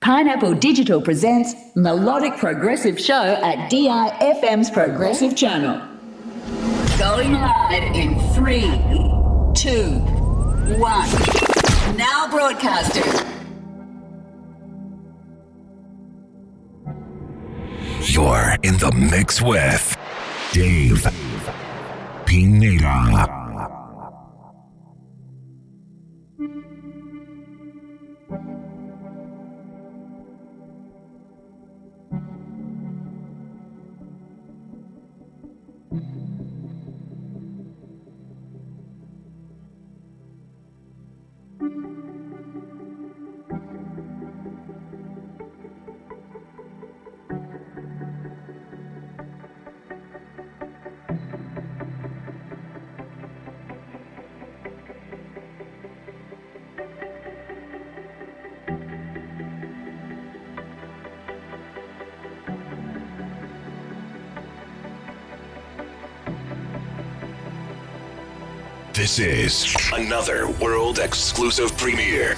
Pineapple Digital presents Melodic Progressive Show at DIFM's Progressive Channel. Going live in three, two, one. Now broadcasting. You're in the mix with Dave Pineda. Is another world exclusive premiere.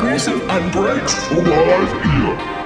Aggressive and breaks live ear.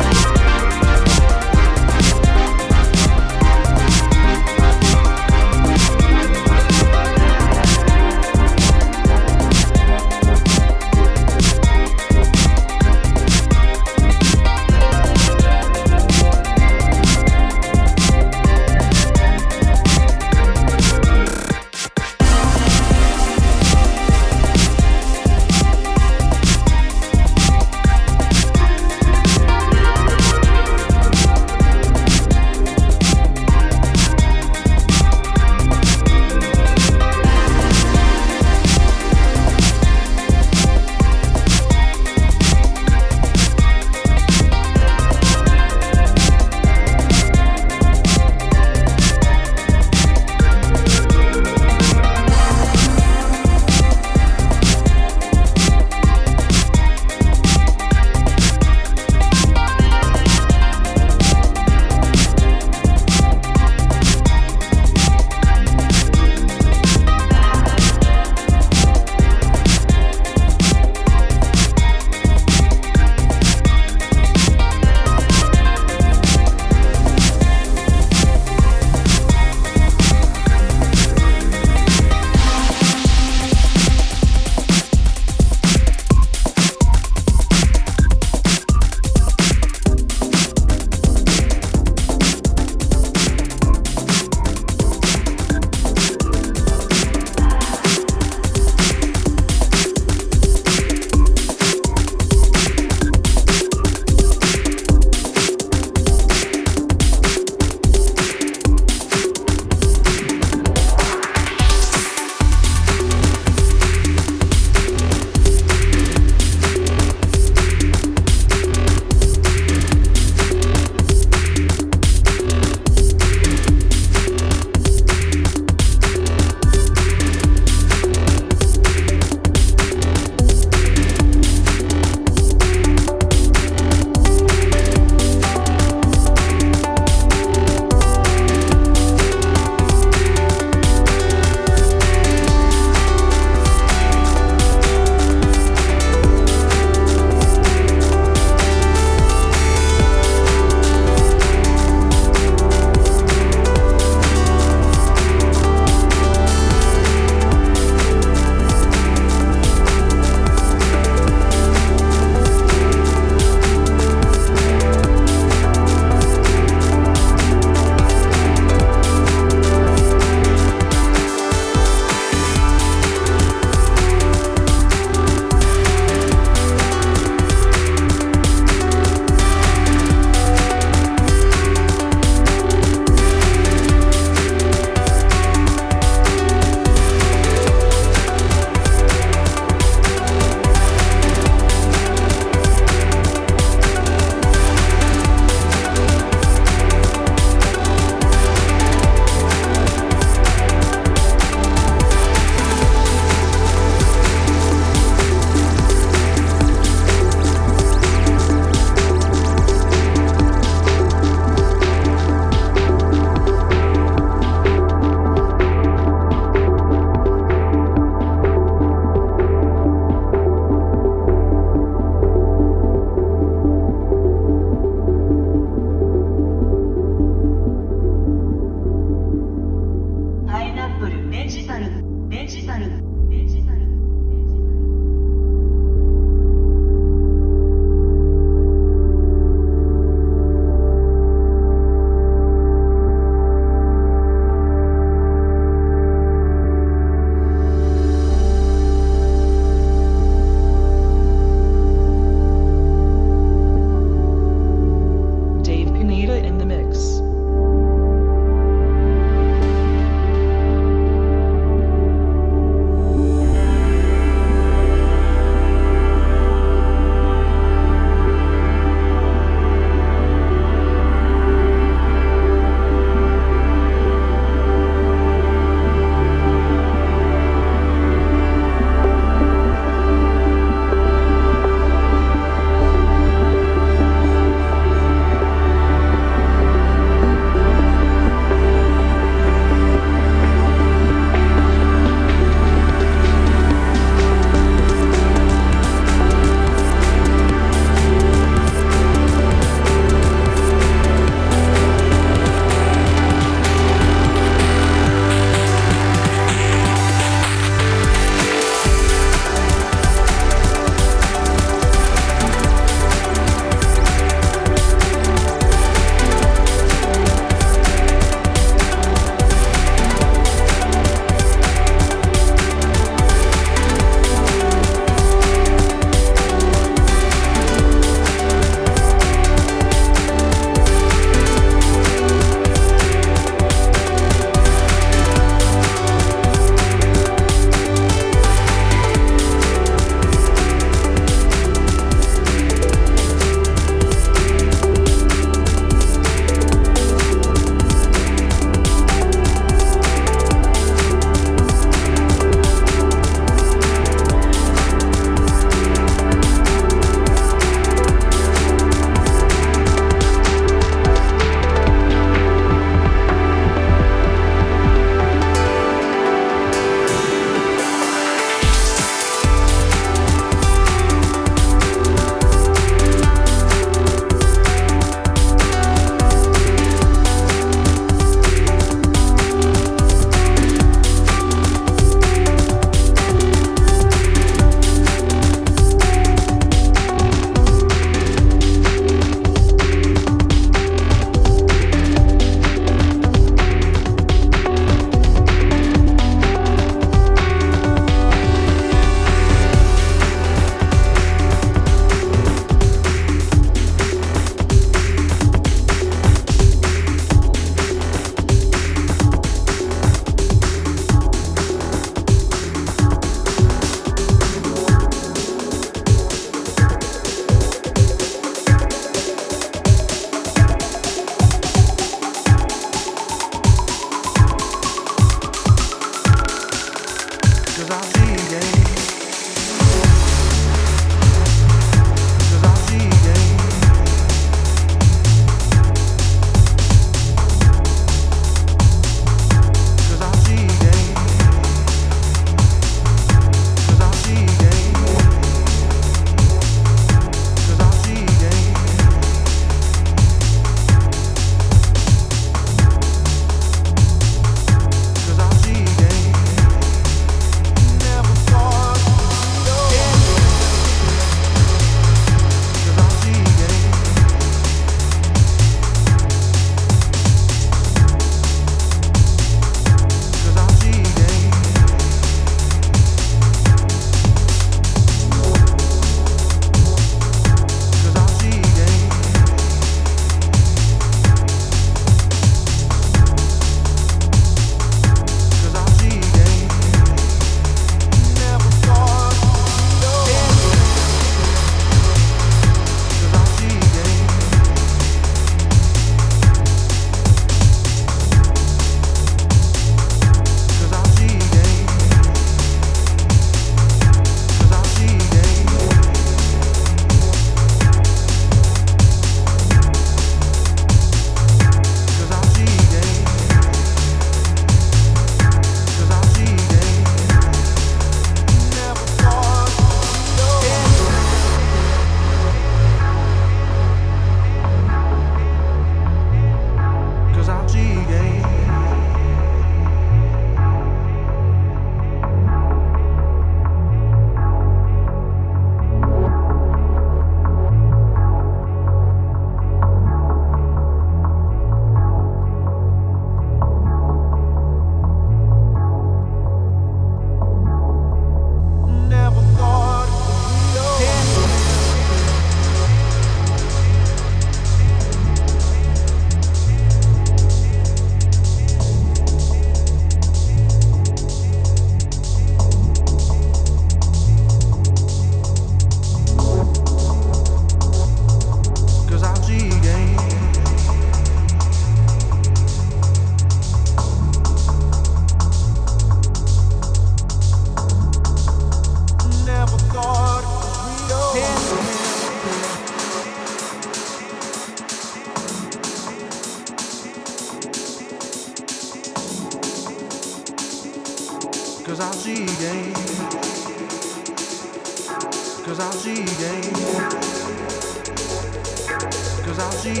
Never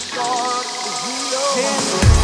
thought that we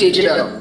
Digital.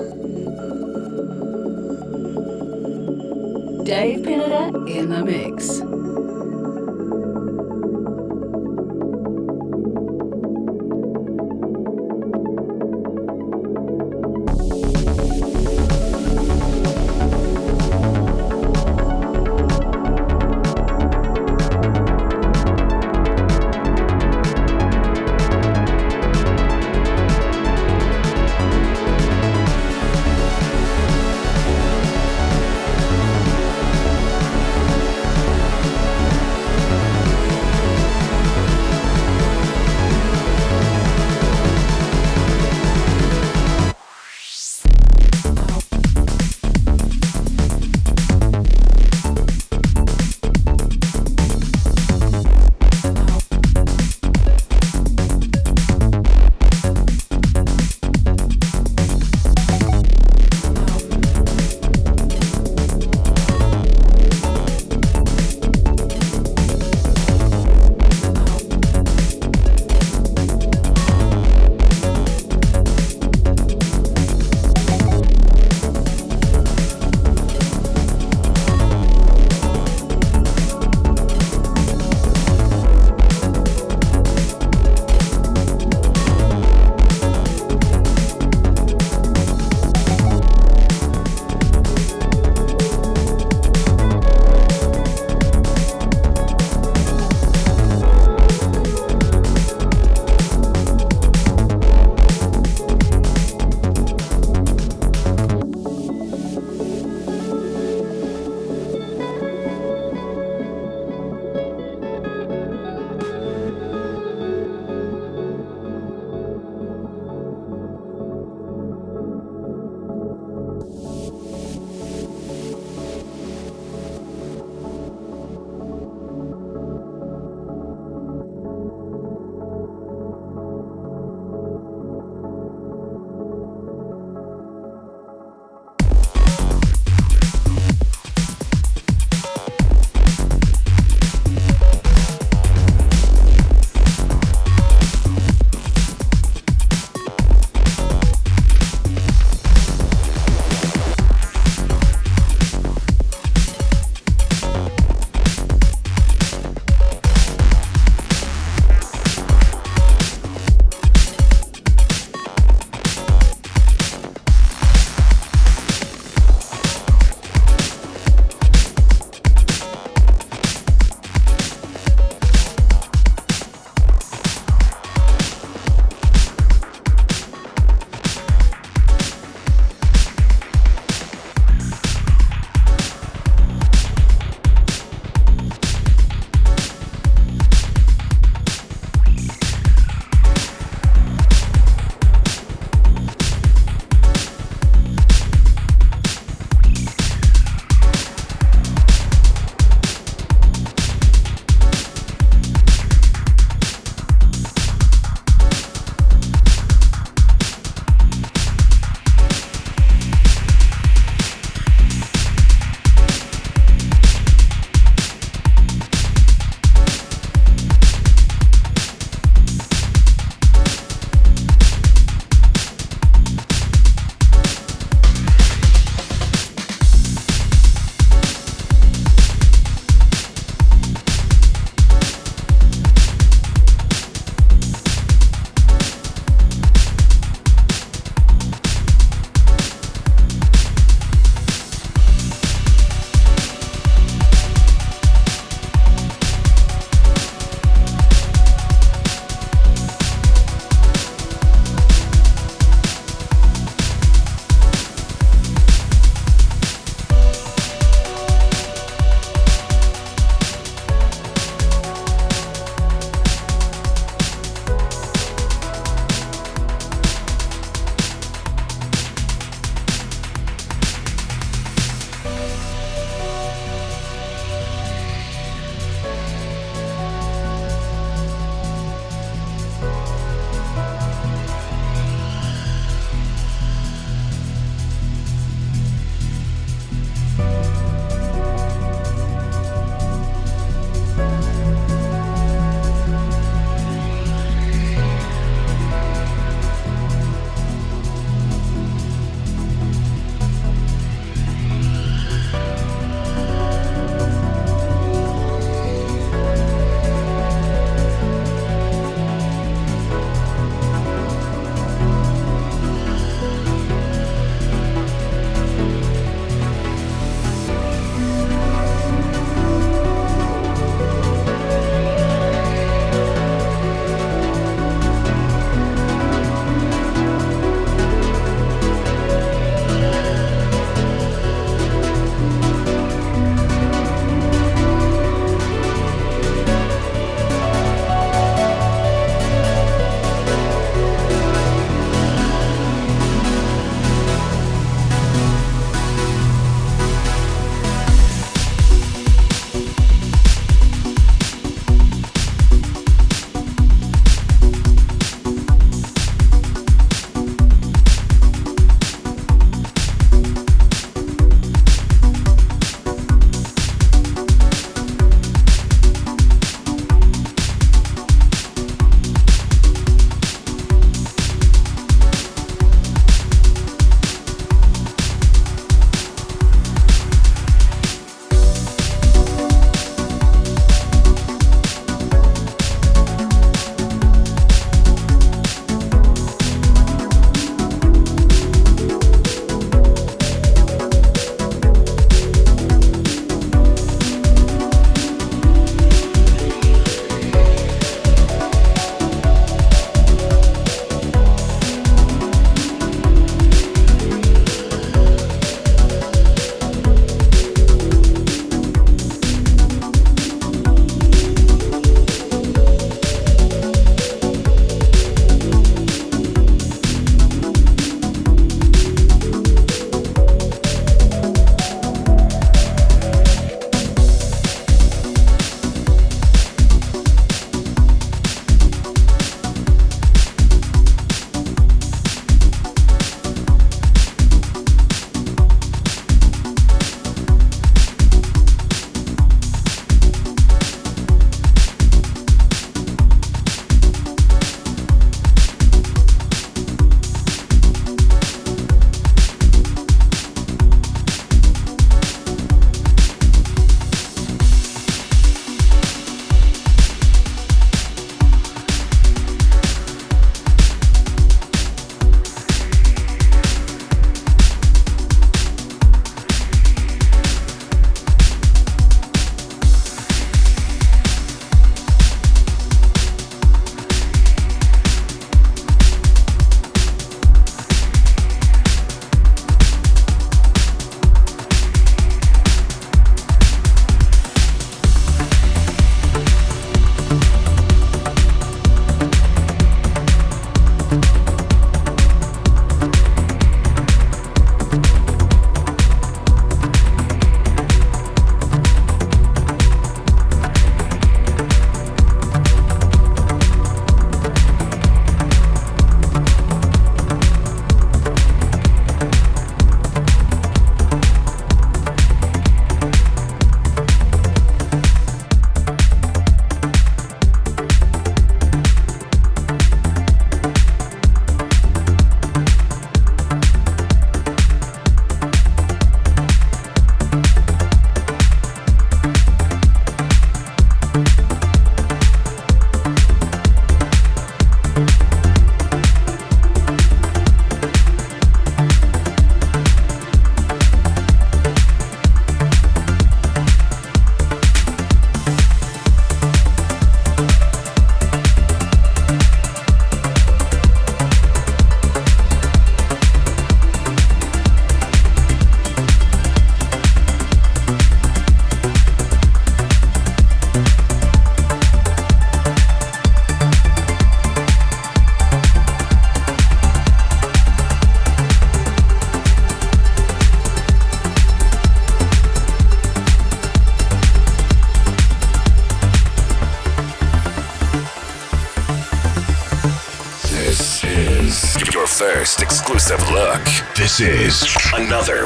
Is another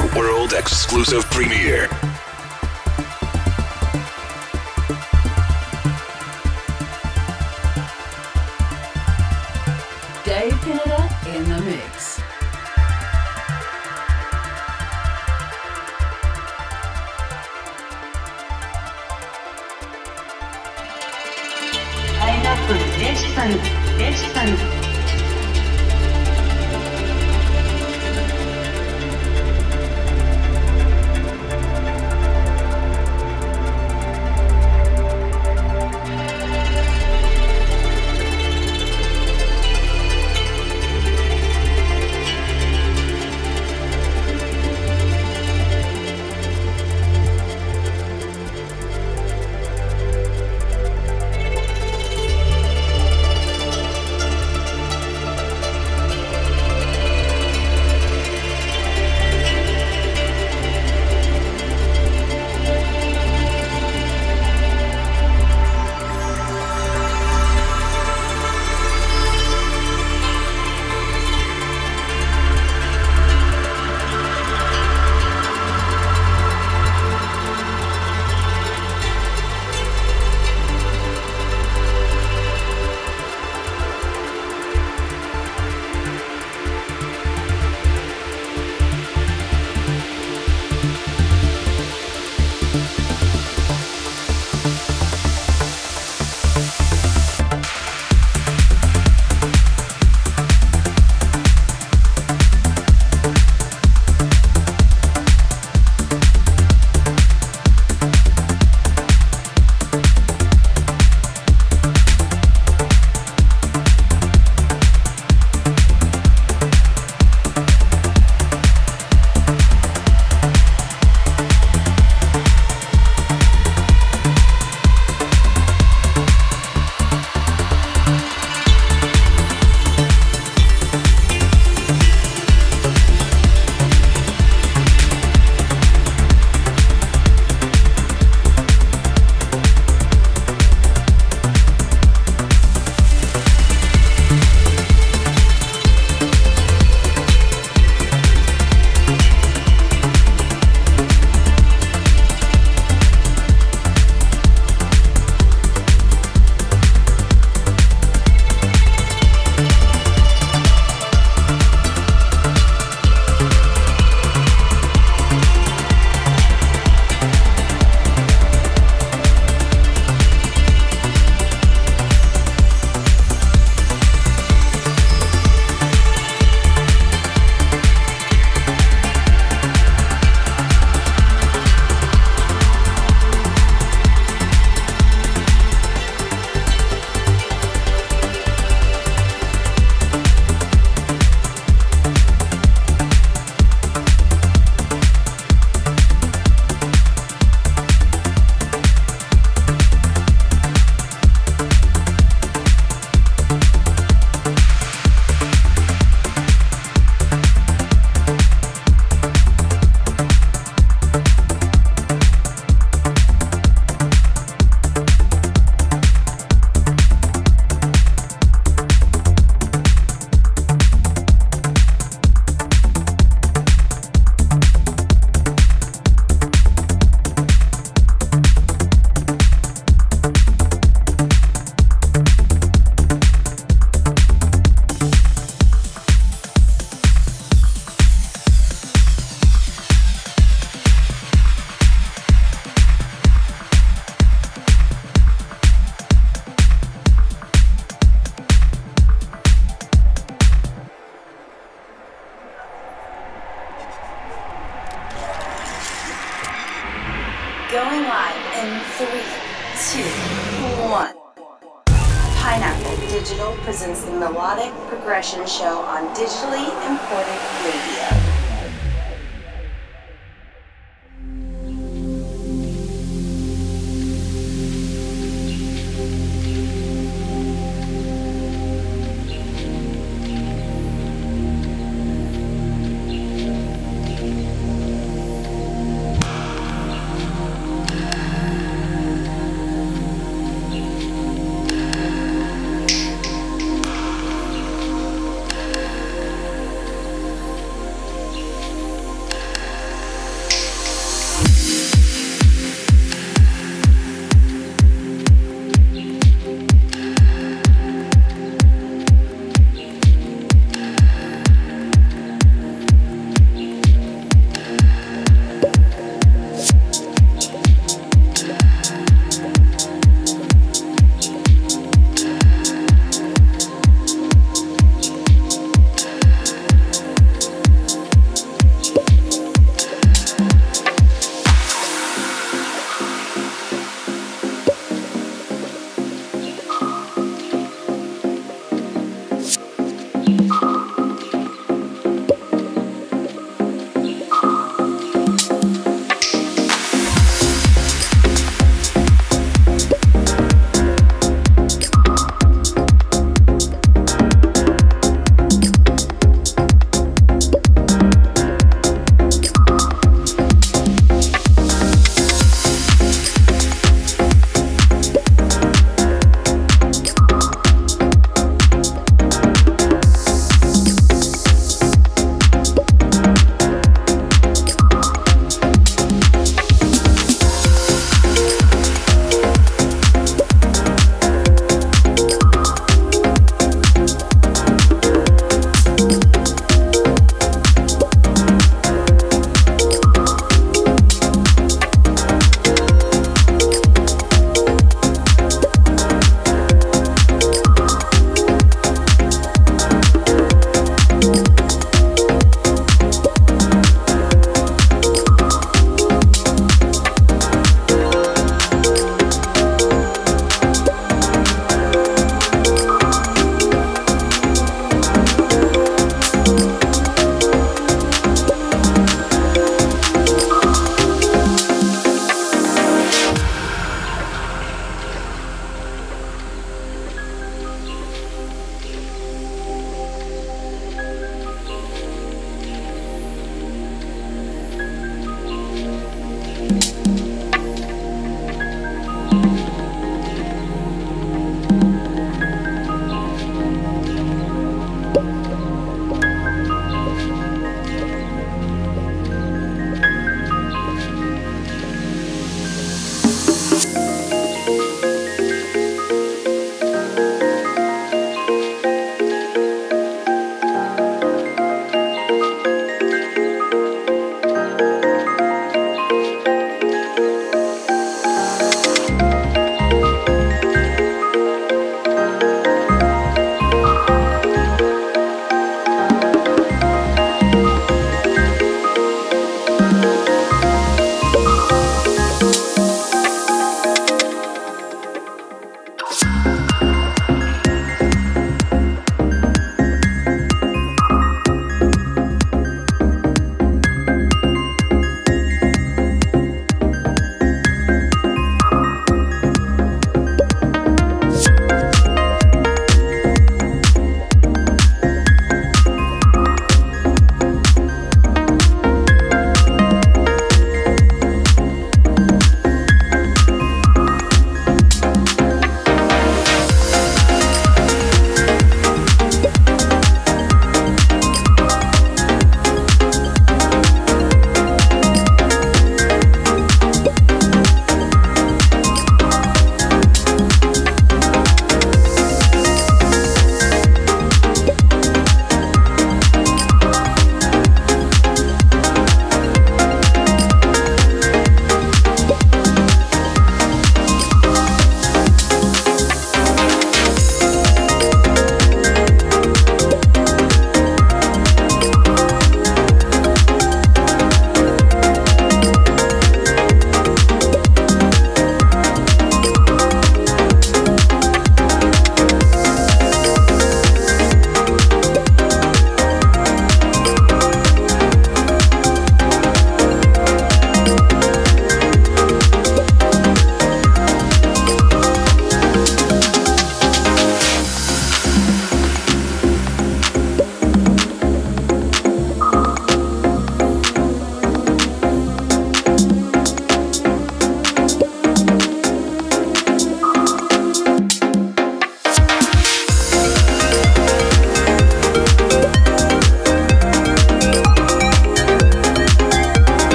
Digital presents the Melodic Progression Show on digitally imported radio.